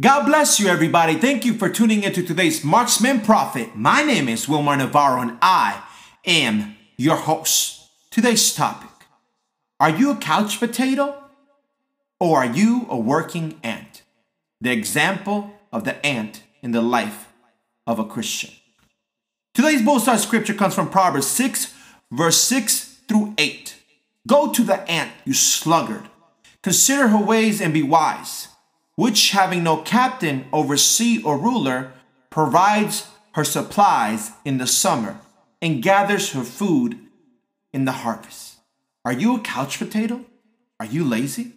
God bless you, everybody. Thank you for tuning into today's Marksman Prophet. My name is Wilmar Navarro, and I am your host. Today's topic Are you a couch potato or are you a working ant? The example of the ant in the life of a Christian. Today's bullseye scripture comes from Proverbs 6, verse 6 through 8. Go to the ant, you sluggard. Consider her ways and be wise which having no captain over sea or ruler, provides her supplies in the summer and gathers her food in the harvest. Are you a couch potato? Are you lazy?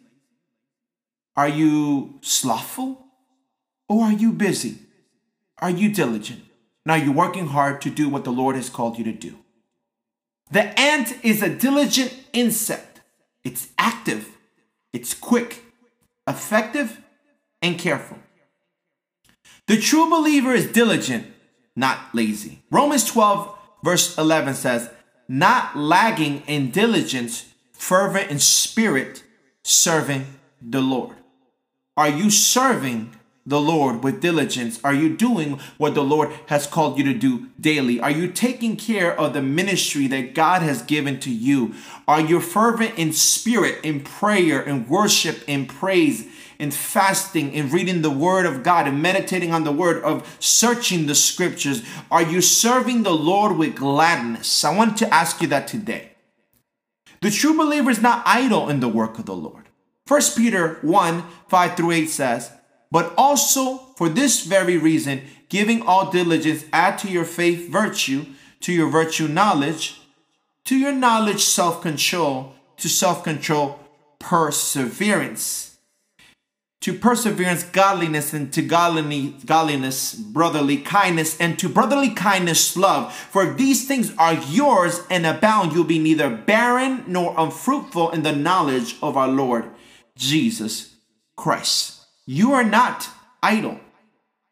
Are you slothful? Or are you busy? Are you diligent? Now you're working hard to do what the Lord has called you to do. The ant is a diligent insect. It's active, it's quick, effective, and careful. The true believer is diligent, not lazy. Romans 12, verse 11 says, Not lagging in diligence, fervent in spirit, serving the Lord. Are you serving the Lord with diligence? Are you doing what the Lord has called you to do daily? Are you taking care of the ministry that God has given to you? Are you fervent in spirit, in prayer, in worship, in praise, in fasting, in reading the Word of God, and meditating on the Word, of searching the Scriptures? Are you serving the Lord with gladness? I want to ask you that today. The true believer is not idle in the work of the Lord. 1 Peter 1 5 through 8 says, but also for this very reason, giving all diligence, add to your faith virtue, to your virtue knowledge, to your knowledge self control, to self control perseverance, to perseverance godliness, and to godliness brotherly kindness, and to brotherly kindness love. For these things are yours and abound, you'll be neither barren nor unfruitful in the knowledge of our Lord Jesus Christ. You are not idle.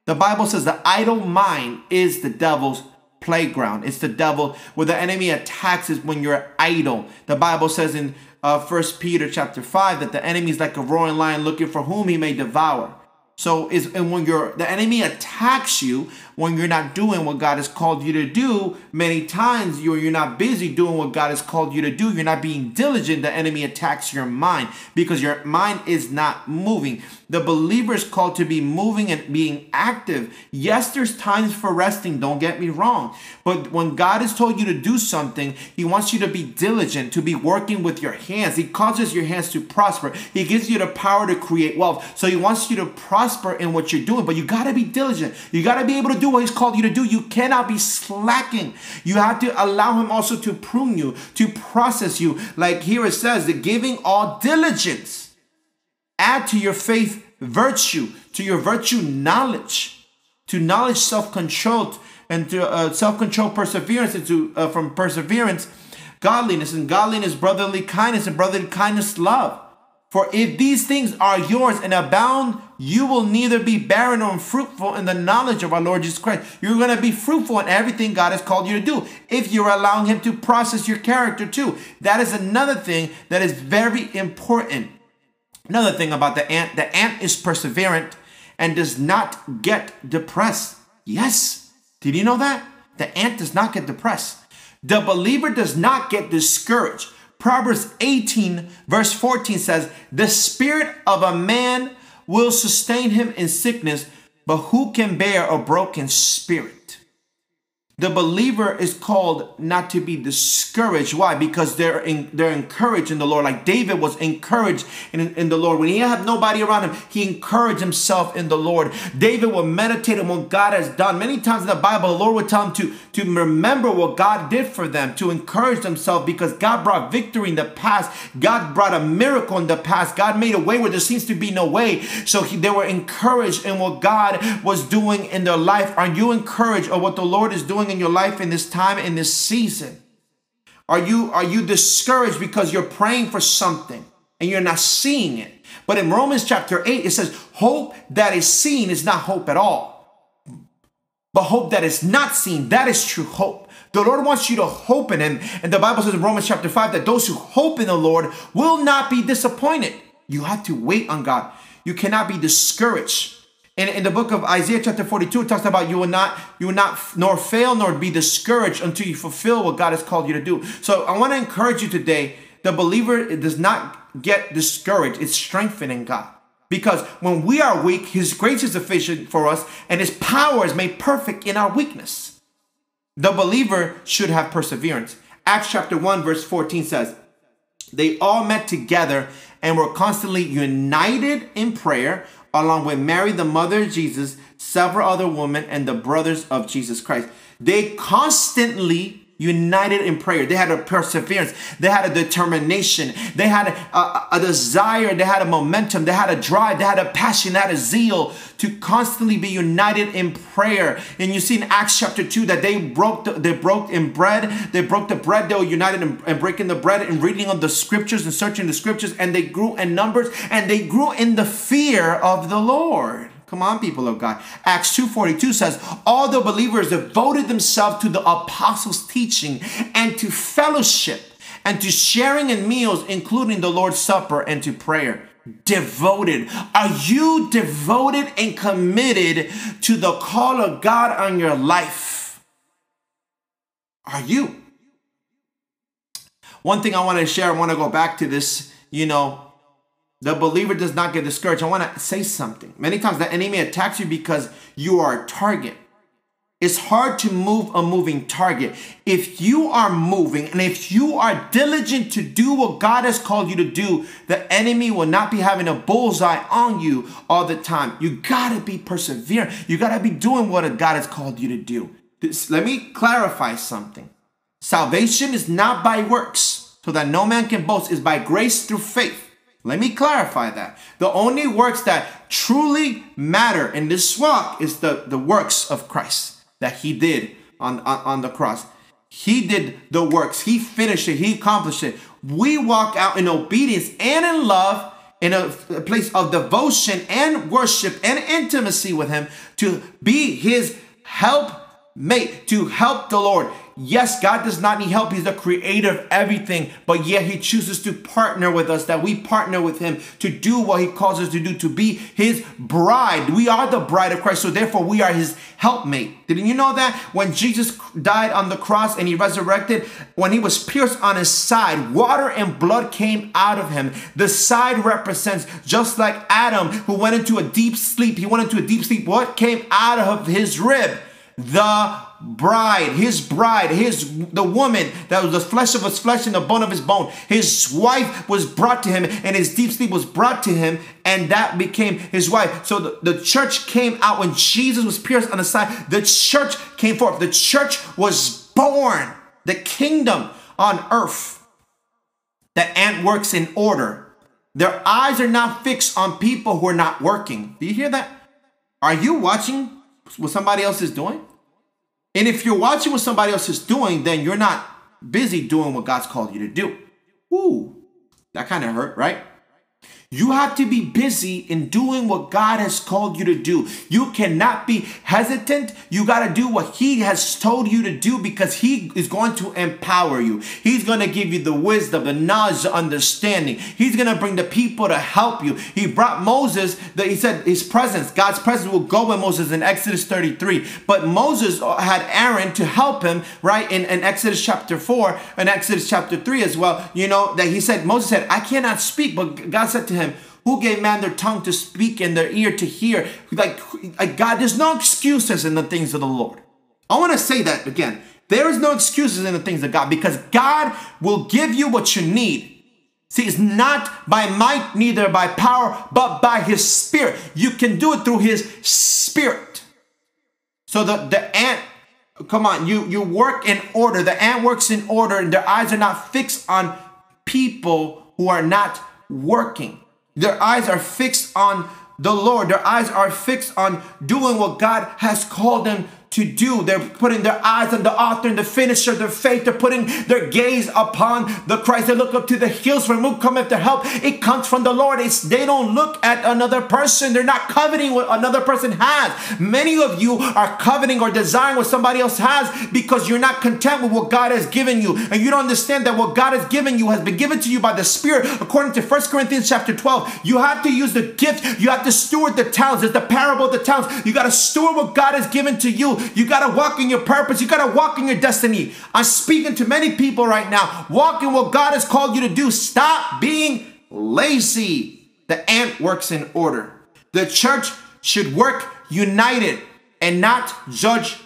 The Bible says the idle mind is the devil's playground. It's the devil where the enemy attacks is when you're idle. The Bible says in uh, 1 Peter chapter 5 that the enemy is like a roaring lion looking for whom he may devour. So is and when you're the enemy attacks you when you're not doing what God has called you to do, many times you're you're not busy doing what God has called you to do. You're not being diligent. The enemy attacks your mind because your mind is not moving. The believer is called to be moving and being active. Yes, there's times for resting, don't get me wrong. But when God has told you to do something, He wants you to be diligent, to be working with your hands. He causes your hands to prosper. He gives you the power to create wealth. So He wants you to prosper in what you're doing, but you got to be diligent. You got to be able to do what He's called you to do. You cannot be slacking. You have to allow Him also to prune you, to process you. Like here it says, the giving all diligence Add to your faith virtue, to your virtue knowledge, to knowledge self control, and to uh, self control perseverance, and to uh, from perseverance godliness, and godliness brotherly kindness, and brotherly kindness love. For if these things are yours and abound, you will neither be barren nor fruitful in the knowledge of our Lord Jesus Christ. You're going to be fruitful in everything God has called you to do if you're allowing Him to process your character too. That is another thing that is very important. Another thing about the ant the ant is perseverant and does not get depressed. Yes. Did you know that? The ant does not get depressed. The believer does not get discouraged. Proverbs 18, verse 14 says, The spirit of a man will sustain him in sickness, but who can bear a broken spirit? The believer is called not to be discouraged. Why? Because they're in, they're encouraged in the Lord. Like David was encouraged in, in the Lord. When he had nobody around him, he encouraged himself in the Lord. David will meditate on what God has done. Many times in the Bible, the Lord would tell him to, to remember what God did for them, to encourage themselves because God brought victory in the past. God brought a miracle in the past. God made a way where there seems to be no way. So he, they were encouraged in what God was doing in their life. Are you encouraged of what the Lord is doing in your life in this time, in this season? Are you, are you discouraged because you're praying for something and you're not seeing it? But in Romans chapter 8, it says, Hope that is seen is not hope at all. But hope that is not seen, that is true hope. The Lord wants you to hope in Him. And the Bible says in Romans chapter 5 that those who hope in the Lord will not be disappointed. You have to wait on God. You cannot be discouraged in, in the book of Isaiah chapter 42, it talks about you will not, you will not nor fail nor be discouraged until you fulfill what God has called you to do. So I want to encourage you today. The believer does not get discouraged. It's strengthened in God. Because when we are weak, His grace is sufficient for us, and His power is made perfect in our weakness. The believer should have perseverance. Acts chapter 1, verse 14 says, They all met together and were constantly united in prayer, along with Mary, the mother of Jesus, several other women, and the brothers of Jesus Christ. They constantly united in prayer. They had a perseverance. They had a determination. They had a, a, desire. They had a momentum. They had a drive. They had a passion. They had a zeal to constantly be united in prayer. And you see in Acts chapter 2 that they broke the, they broke in bread. They broke the bread. They were united in, in breaking the bread and reading of the scriptures and searching the scriptures. And they grew in numbers and they grew in the fear of the Lord. Come on, people of God. Acts 2.42 says, All the believers devoted themselves to the apostles' teaching and to fellowship and to sharing in meals, including the Lord's Supper and to prayer. Devoted. Are you devoted and committed to the call of God on your life? Are you? One thing I want to share, I want to go back to this, you know, the believer does not get discouraged. I want to say something. Many times the enemy attacks you because you are a target. It's hard to move a moving target. If you are moving and if you are diligent to do what God has called you to do, the enemy will not be having a bullseye on you all the time. You gotta be persevering. You gotta be doing what God has called you to do. This, let me clarify something. Salvation is not by works, so that no man can boast, is by grace through faith. Let me clarify that. The only works that truly matter in this walk is the, the works of Christ that he did on, on, on the cross. He did the works. He finished it. He accomplished it. We walk out in obedience and in love in a, place of devotion and worship and intimacy with him to be his help mate, to help the Lord. Yes, God does not need help. He's the creator of everything, but yet He chooses to partner with us, that we partner with Him to do what He calls us to do, to be His bride. We are the bride of Christ, so therefore we are His helpmate. Didn't you know that? When Jesus died on the cross and He resurrected, when He was pierced on His side, water and blood came out of Him. The side represents just like Adam, who went into a deep sleep. He went into a deep sleep. What came out of His rib? the bride, his bride, his the woman that was the flesh of his flesh and the bone of his bone. His wife was brought to him, and his deep sleep was brought to him, and that became his wife. So the, the church came out when Jesus was pierced on the side. The church came forth. The church was born. The kingdom on earth. The ant works in order. Their eyes are not fixed on people who are not working. Do you hear that? Are you watching what somebody else is doing? And if you're watching what somebody else is doing, then you're not busy doing what God's called you to do. Ooh, that kind of hurt, right? You have to be busy in doing what God has called you to do. You cannot be hesitant. You got to do what He has told you to do because He is going to empower you. He's going to give you the wisdom, the knowledge, the understanding. He's going to bring the people to help you. He brought Moses, that He said His presence, God's presence will go with Moses in Exodus 33. But Moses had Aaron to help him, right? In, in Exodus chapter 4 and Exodus chapter 3 as well. You know, that He said, Moses said, I cannot speak, but God said to him, him? Who gave man their tongue to speak and their ear to hear? Like, like God, there's no excuses in the things of the Lord. I want to say that again. There is no excuses in the things of God because God will give you what you need. See, it's not by might, neither by power, but by his spirit. You can do it through his spirit. So the, the ant, come on, you, you work in order. The ant works in order, and their eyes are not fixed on people who are not working. Their eyes are fixed on the Lord. Their eyes are fixed on doing what God has called them to do. They're putting their eyes on the author and the finisher their faith. They're putting their gaze upon the Christ. They look up to the hills from whom cometh their help. It comes from the Lord. It's they don't look at another person. They're not coveting what another person has. Many of you are coveting or desiring what somebody else has because you're not content with what God has given you. And you don't understand that what God has given you has been given to you by the Spirit. According to 1 Corinthians chapter 12, you have to use the gift. You have to steward the talents. It's the parable of the talents. You got to steward what God has given to you. You got to walk in your purpose. You got to walk in your destiny. I'm speaking to many people right now. Walk in what God has called you to do. Stop being lazy. The ant works in order. The church should work united and not judge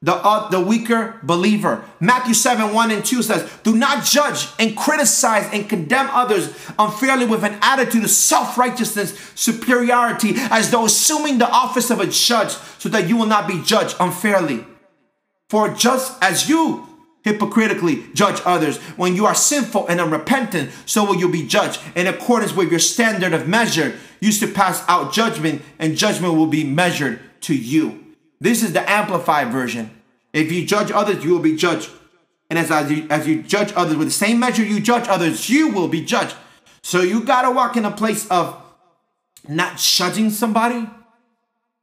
the, uh, the weaker believer. Matthew 7 1 and 2 says, Do not judge and criticize and condemn others unfairly with an attitude of self righteousness, superiority, as though assuming the office of a judge, so that you will not be judged unfairly. For just as you hypocritically judge others, when you are sinful and unrepentant, so will you be judged. In accordance with your standard of measure, you to pass out judgment, and judgment will be measured to you. This is the amplified version. If you judge others, you will be judged. And as, as, you, as you judge others with the same measure you judge others, you will be judged. So you got to walk in a place of not judging somebody,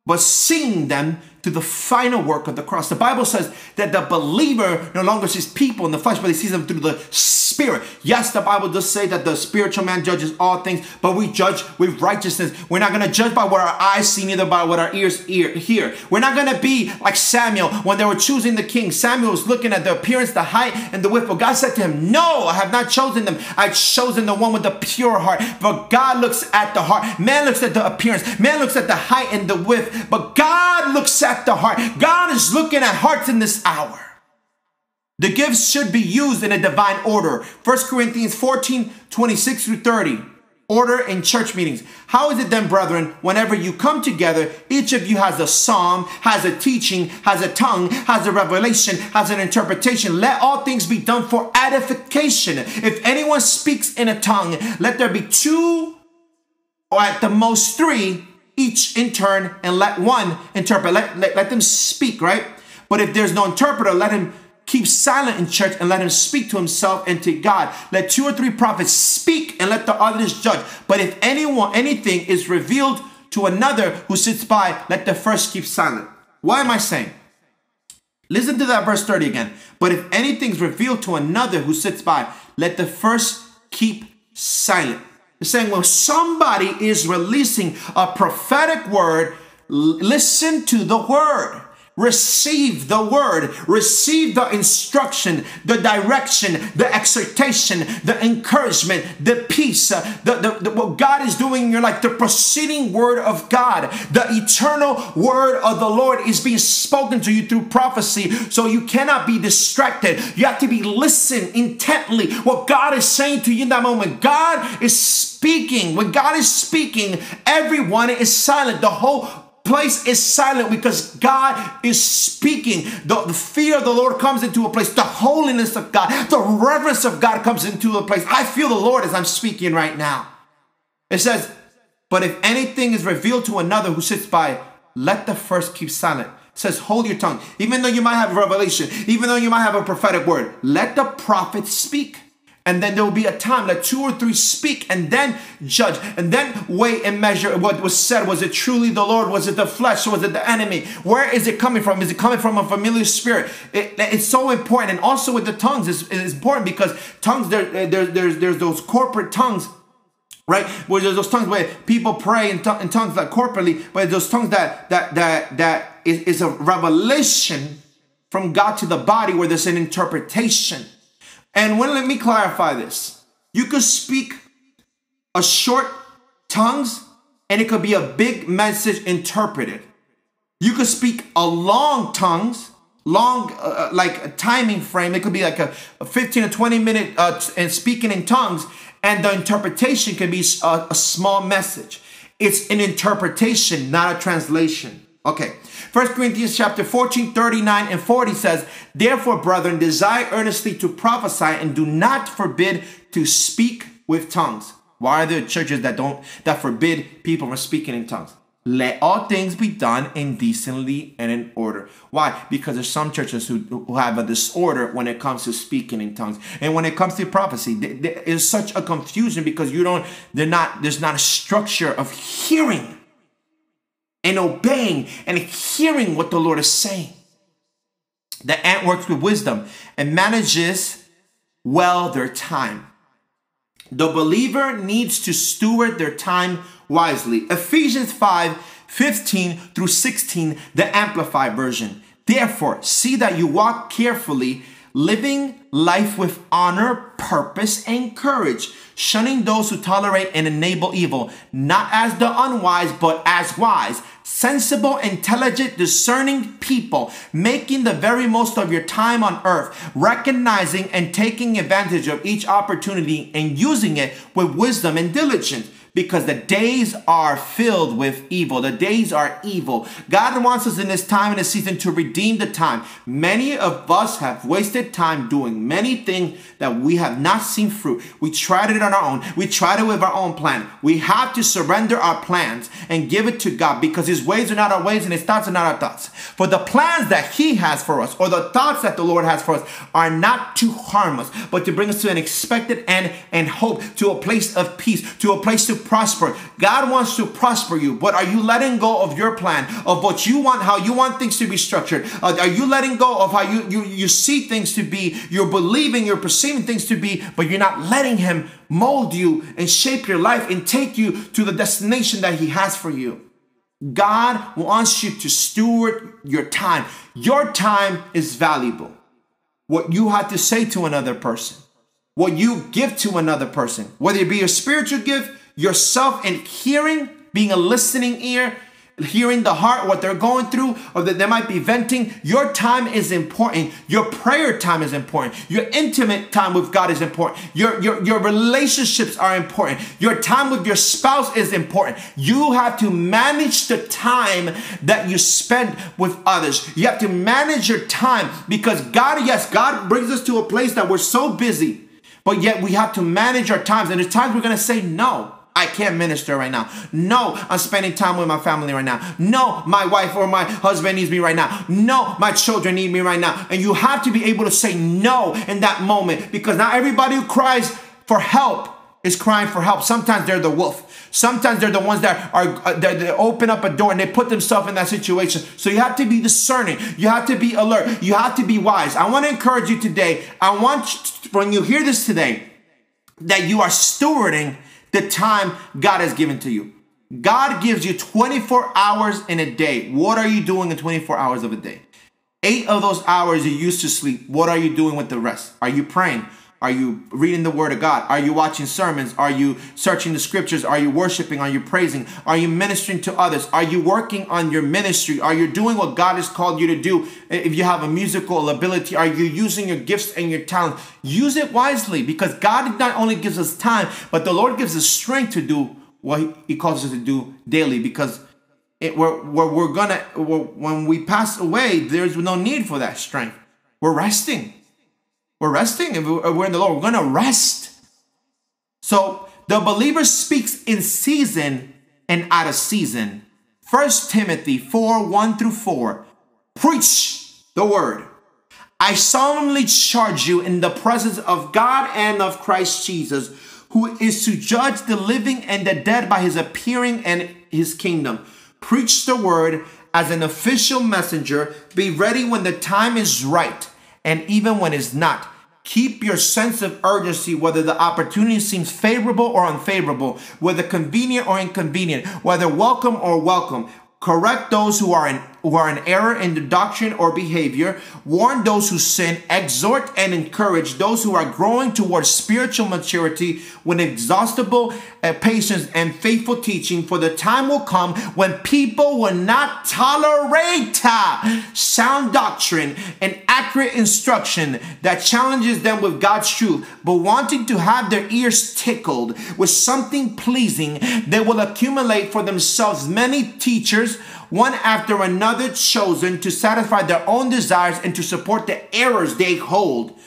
but seeing them to the final work of the cross. The Bible says that the believer no longer sees people in the flesh, but he sees them through the spirit. Yes, the Bible does say that the spiritual man judges all things, but we judge with righteousness. We're not going to judge by what our eyes see, neither by what our ears hear. We're not going to be like Samuel when they were choosing the king. Samuel was looking at the appearance, the height, and the width, but God said to him, No, I have not chosen them. I've chosen the one with the pure heart. But God looks at the heart. Man looks at the appearance. Man looks at the height and the width, but God looks at at the heart. God is looking at hearts in this hour. The gifts should be used in a divine order. 1 Corinthians 14, 26 through 30. Order in church meetings. How is it then, brethren, whenever you come together, each of you has a psalm, has a teaching, has a tongue, has a revelation, has an interpretation. Let all things be done for edification. If anyone speaks in a tongue, let there be two or at the most three each in turn and let one interpret. Let, let, let them speak, right? But if there's no interpreter, let him keep silent in church and let him speak to himself and to God. Let two or three prophets speak and let the others judge. But if anyone, anything is revealed to another who sits by, let the first keep silent. Why am I saying? Listen to that verse 30 again. But if anything's revealed to another who sits by, let the first keep silent. It's saying when somebody is releasing a prophetic word, listen to the word. Receive the word, receive the instruction, the direction, the exhortation, the encouragement, the peace, uh, the, the, the, what God is doing in your life, the proceeding word of God, the eternal word of the Lord is being spoken to you through prophecy. So you cannot be distracted. You have to be listen intently what God is saying to you in that moment. God is speaking. When God is speaking, everyone is silent. The whole place is silent because God is speaking. The, the, fear of the Lord comes into a place. The holiness of God, the reverence of God comes into a place. I feel the Lord as I'm speaking right now. It says, But if anything is revealed to another who sits by, let the first keep silent. It says, Hold your tongue. Even though you might have revelation, even though you might have a prophetic word, let the prophet speak. And then there will be a time that two or three speak and then judge and then weigh and measure what was said. Was it truly the Lord? Was it the flesh? Was it the enemy? Where is it coming from? Is it coming from a familiar spirit? It, it's so important. And also with the tongues, it's, it's important because tongues, there, there, there's, there's those corporate tongues right? Where there's those tongues where people pray in, in tongues like corporately, but those tongues that that that that is, is a revelation from God to the body where there's an interpretation. And when let me clarify this. You could speak a short tongues and it could be a big message interpreted. You could speak a long tongues, long uh, uh like a timing frame. It could be like a, a 15 or 20 minute uh, and speaking in tongues, and the interpretation can be a, a small message. It's an interpretation, not a translation. Okay. 1 Corinthians chapter 14, 39 and 40 says, Therefore, brethren, desire earnestly to prophesy and do not forbid to speak with tongues. Why are there churches that don't that forbid people from speaking in tongues? let all things be done indecently and in order. Why? Because there's some churches who, who have a disorder when it comes to speaking in tongues, and when it comes to prophecy, there is such a confusion because you don't. They're not. There's not a structure of hearing and obeying and hearing what the Lord is saying. The ant works with wisdom and manages well their time. The believer needs to steward their time wisely. Ephesians 5 15 through 16, the Amplified Version. Therefore, see that you walk carefully, living life with honor, purpose, and courage, shunning those who tolerate and enable evil, not as the unwise, but as wise, sensible, intelligent, discerning people, making the very most of your time on earth, recognizing and taking advantage of each opportunity and using it with wisdom and diligence because the days are filled with evil. The days are evil. God wants us in this time and this season to redeem the time. Many of us have wasted time doing many things that we have not seen fruit. We tried it on our own. We tried it with our own plan. We have to surrender our plans and give it to God because His ways are not our ways and His thoughts are not our thoughts. For the plans that He has for us or the thoughts that the Lord has for us are not to harm us, but to bring us to an expected end and hope, to a place of peace, to a place to prosper. God wants to prosper you, but are you letting go of your plan, of what you want, how you want things to be structured? Uh, are you letting go of how you, you, you see things to be? You're believing, you're perceiving things to be, but you're not letting Him mold you and shape your life and take you to the destination that He has for you. God wants you to steward your time. Your time is valuable. What you have to say to another person, what you give to another person, whether it be a spiritual gift, yourself and hearing, being a listening ear, hearing the heart, what they're going through, or that they might be venting. Your time is important. Your prayer time is important. Your intimate time with God is important. Your, your, your relationships are important. Your time with your spouse is important. You have to manage the time that you spend with others. You have to manage your time because God, yes, God brings us to a place that we're so busy, but yet we have to manage our times. And there's times we're going to say no. I can't minister right now. No, I'm spending time with my family right now. No, my wife or my husband needs me right now. No, my children need me right now. And you have to be able to say no in that moment because not everybody who cries for help is crying for help. Sometimes they're the wolf. Sometimes they're the ones that are uh, they open up a door and they put themselves in that situation. So you have to be discerning. You have to be alert. You have to be wise. I want to encourage you today. I want you, when you hear this today that you are stewarding the time God has given to you. God gives you 24 hours in a day. What are you doing in 24 hours of a day? Eight of those hours you used to sleep. What are you doing with the rest? Are you praying? Are you reading the word of God? Are you watching sermons? Are you searching the scriptures? Are you worshiping? Are you praising? Are you ministering to others? Are you working on your ministry? Are you doing what God has called you to do? If you have a musical ability, are you using your gifts and your talent? Use it wisely because God not only gives us time, but the Lord gives us strength to do what He calls us to do daily because it, we're, we're, we're gonna, we're, when we pass away, there's no need for that strength. We're resting. We're resting. If uh, we're in the Lord, we're going to rest. So the believer speaks in season and out of season. First Timothy 4 1 through 4. Preach the word. I solemnly charge you in the presence of God and of Christ Jesus, who is to judge the living and the dead by his appearing and his kingdom. Preach the word as an official messenger. Be ready when the time is right and even when it's not. Keep your sense of urgency, whether the opportunity seems favorable or unfavorable, whether convenient or inconvenient, whether welcome or welcome. Correct those who are in who are in error in the doctrine or behavior, warn those who sin, exhort and encourage those who are growing towards spiritual maturity with exhaustible uh, patience and faithful teaching. For the time will come when people will not tolerate uh, sound doctrine and accurate instruction that challenges them with God's truth, but wanting to have their ears tickled with something pleasing, they will accumulate for themselves many teachers one after another chosen to satisfy their own desires and to support the errors they hold,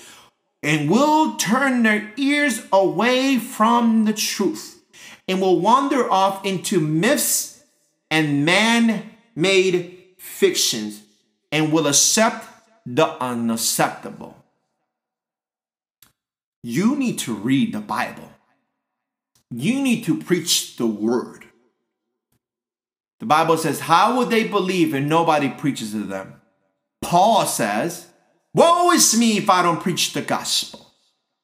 and will turn their ears away from the truth and will wander off into myths and man made fictions and will accept the unacceptable. You need to read the Bible. You need to preach the word. The Bible says, How would they believe if nobody preaches to them? Paul says, Woe is me if I don't preach the gospel,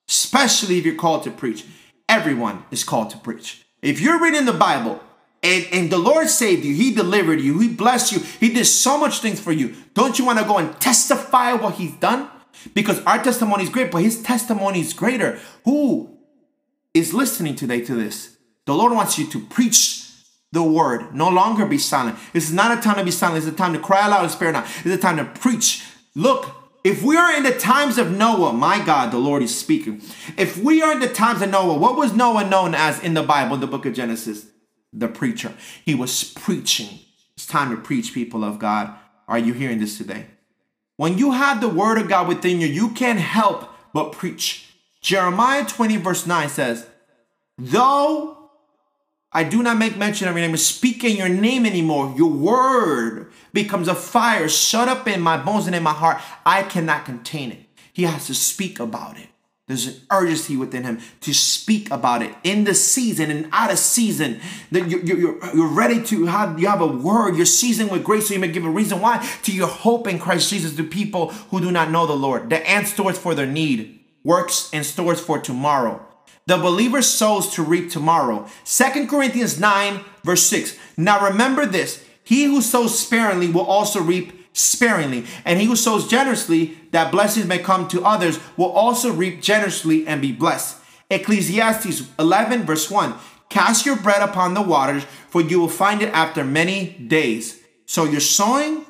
especially if you're called to preach. Everyone is called to preach. If you're reading the Bible and, and the Lord saved you, He delivered you, He blessed you, He did so much things for you, don't you want to go and testify what He's done? Because our testimony is great, but His testimony is greater. Who is listening today to this? The Lord wants you to preach the word. No longer be silent. This is not a time to be silent. It's a time to cry aloud and spare not. It's a time to preach. Look, if we are in the times of Noah, my God, the Lord is speaking. If we are in the times of Noah, what was Noah known as in the Bible, the book of Genesis? The preacher. He was preaching. It's time to preach, people of God. Are you hearing this today? When you have the word of God within you, you can't help but preach. Jeremiah 20, verse 9 says, Though I do not make mention of your name, speak in your name anymore. Your word becomes a fire shut up in my bones and in my heart. I cannot contain it. He has to speak about it. There's an urgency within him to speak about it in the season and out of season. That you're, you're, you're ready to have you have a word. You're seasoned with grace, so you may give a reason why to your hope in Christ Jesus to people who do not know the Lord. The ant stores for their need, works and stores for tomorrow. The believer sows to reap tomorrow. Second Corinthians 9, verse 6. Now remember this he who sows sparingly will also reap sparingly, and he who sows generously, that blessings may come to others, will also reap generously and be blessed. Ecclesiastes 11, verse 1. Cast your bread upon the waters, for you will find it after many days. So you're sowing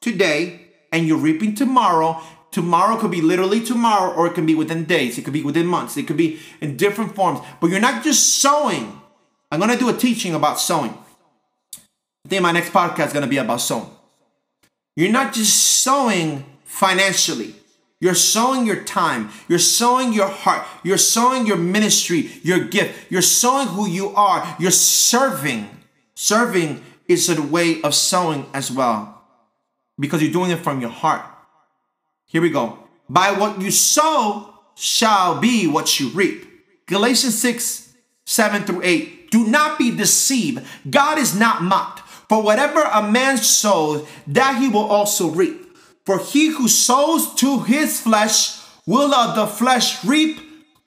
today and you're reaping tomorrow, Tomorrow could be literally tomorrow, or it can be within days. It could be within months. It could be in different forms. But you're not just sowing. I'm to do a teaching about sowing. I think my next podcast is to be about sowing. You're not just sowing financially. You're sowing your time. You're sowing your heart. You're sowing your ministry, your gift. You're sowing who you are. You're serving. Serving is a way of sowing as well because you're doing it from your heart. Here we go. By what you sow shall be what you reap. Galatians 6, 7 through 8. Do not be deceived. God is not mocked. For whatever a man sows, that he will also reap. For he who sows to his flesh will of the flesh reap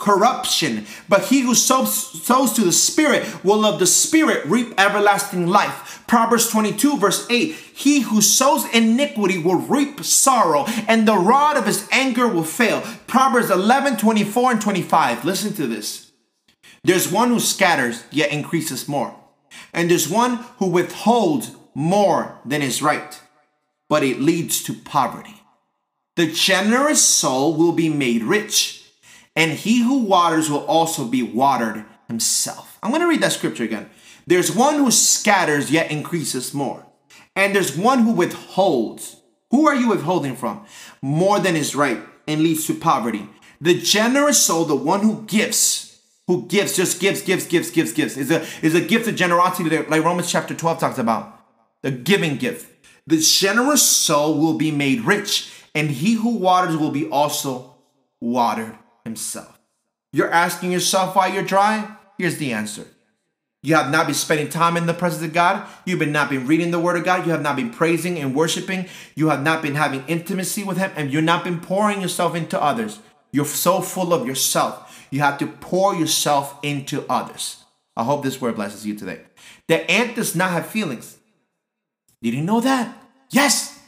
corruption. But he who sows, sows to the Spirit will of the Spirit reap everlasting life. Proverbs 22, verse 8 He who sows iniquity will reap sorrow, and the rod of his anger will fail. Proverbs 11, 24, and 25. Listen to this. There's one who scatters, yet increases more. And there's one who withholds more than is right, but it leads to poverty. The generous soul will be made rich and he who waters will also be watered himself. I'm going to read that scripture again. There's one who scatters yet increases more, and there's one who withholds. Who are you withholding from? More than is right and leads to poverty. The generous soul, the one who gives, who gives, just gives, gives, gives, gives, gives, is a, is a gift of generosity like Romans chapter 12 talks about. The giving gift. The generous soul will be made rich, and he who waters will be also watered himself. You're asking yourself why you're dry? Here's the answer. You have not been spending time in the presence of God. You've been not been reading the word of God. You have not been praising and worshiping. You have not been having intimacy with him and you're not been pouring yourself into others. You're so full of yourself. You have to pour yourself into others. I hope this word blesses you today. The ant does not have feelings. Did you know that? Yes.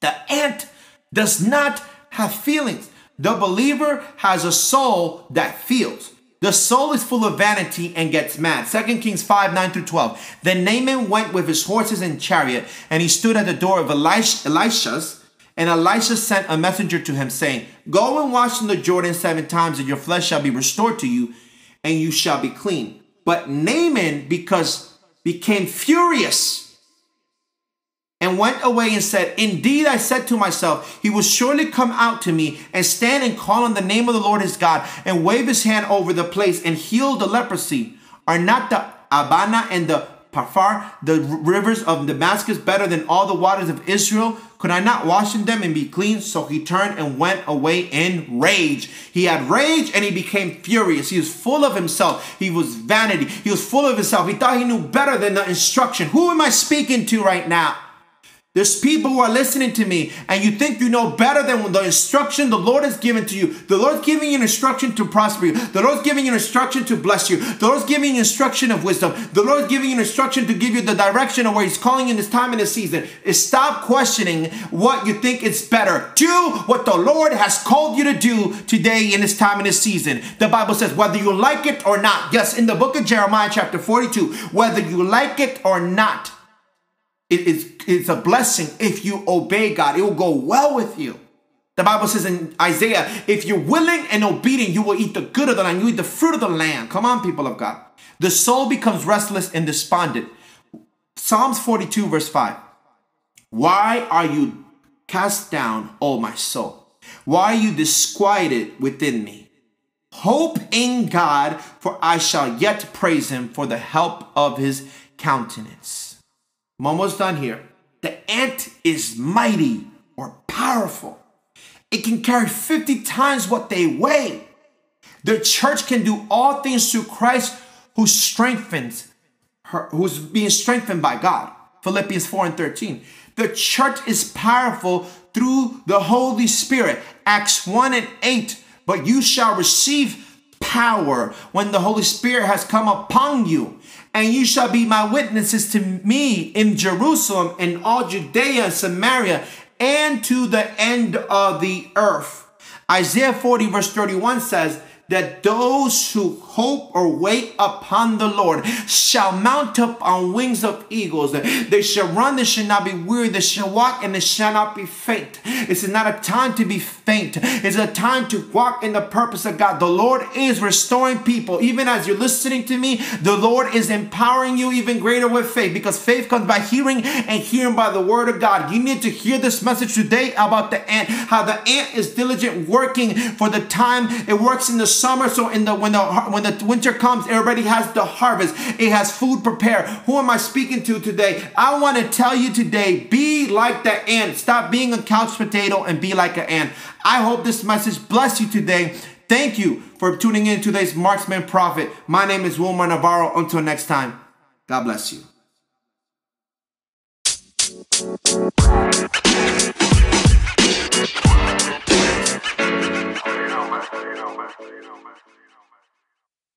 The ant does not have feelings. The believer has a soul that feels. The soul is full of vanity and gets mad. 2 Kings 5 9 through 12. Then Naaman went with his horses and chariot, and he stood at the door of Elisha's. And Elisha sent a messenger to him, saying, Go and wash in the Jordan seven times, and your flesh shall be restored to you, and you shall be clean. But Naaman, because became furious and went away and said, Indeed, I said to myself, He will surely come out to me and stand and call on the name of the Lord his God and wave his hand over the place and heal the leprosy. Are not the Abana and the Pharpar, the rivers of Damascus better than all the waters of Israel? Could I not wash in them and be clean? So he turned and went away in rage. He had rage and he became furious. He was full of himself. He was vanity. He was full of himself. He thought he knew better than the instruction. Who am I speaking to right now? There's people who are listening to me and you think you know better than the instruction the Lord has given to you. The Lord's giving you an instruction to prosper you. The Lord's giving you an instruction to bless you. The Lord's giving you instruction of wisdom. The Lord's giving you an instruction to give you the direction of where He's calling you in this time and this season. Is stop questioning what you think is better. Do what the Lord has called you to do today in this time and this season. The Bible says, whether you like it or not. Yes, in the book of Jeremiah, chapter 42, whether you like it or not. It is it's a blessing if you obey God. It will go well with you. The Bible says in Isaiah, if you're willing and obedient, you will eat the good of the land. You eat the fruit of the land. Come on, people of God. The soul becomes restless and despondent. Psalms 42, verse 5. Why are you cast down, O my soul? Why are you disquieted within me? Hope in God, for I shall yet praise him for the help of his countenance. I'm almost done here. The ant is mighty or powerful. It can carry 50 times what they weigh. The church can do all things through Christ who strengthens her, who's being strengthened by God. Philippians 4 and 13. The church is powerful through the Holy Spirit. Acts 1 and 8. But you shall receive power when the Holy Spirit has come upon you. And you shall be my witnesses to me in Jerusalem and all Judea and Samaria and to the end of the earth. Isaiah 40 verse 31 says, that those who hope or wait upon the Lord shall mount up on wings of eagles. They shall run, they shall not be weary, they shall walk, and they shall not be faint. It's not a time to be faint, it's a time to walk in the purpose of God. The Lord is restoring people. Even as you're listening to me, the Lord is empowering you even greater with faith because faith comes by hearing and hearing by the word of God. You need to hear this message today about the ant, how the ant is diligent working for the time it works in the summer. So in the when the when the winter comes, everybody has the harvest. It has food prepared. Who am I speaking to today? I want to tell you today, be like the ant. Stop being a couch potato and be like an ant. I hope this message bless you today. Thank you for tuning in to today's Marksman Prophet. My name is Wilmar Navarro. Until next time, God bless you. you don't master, you don't.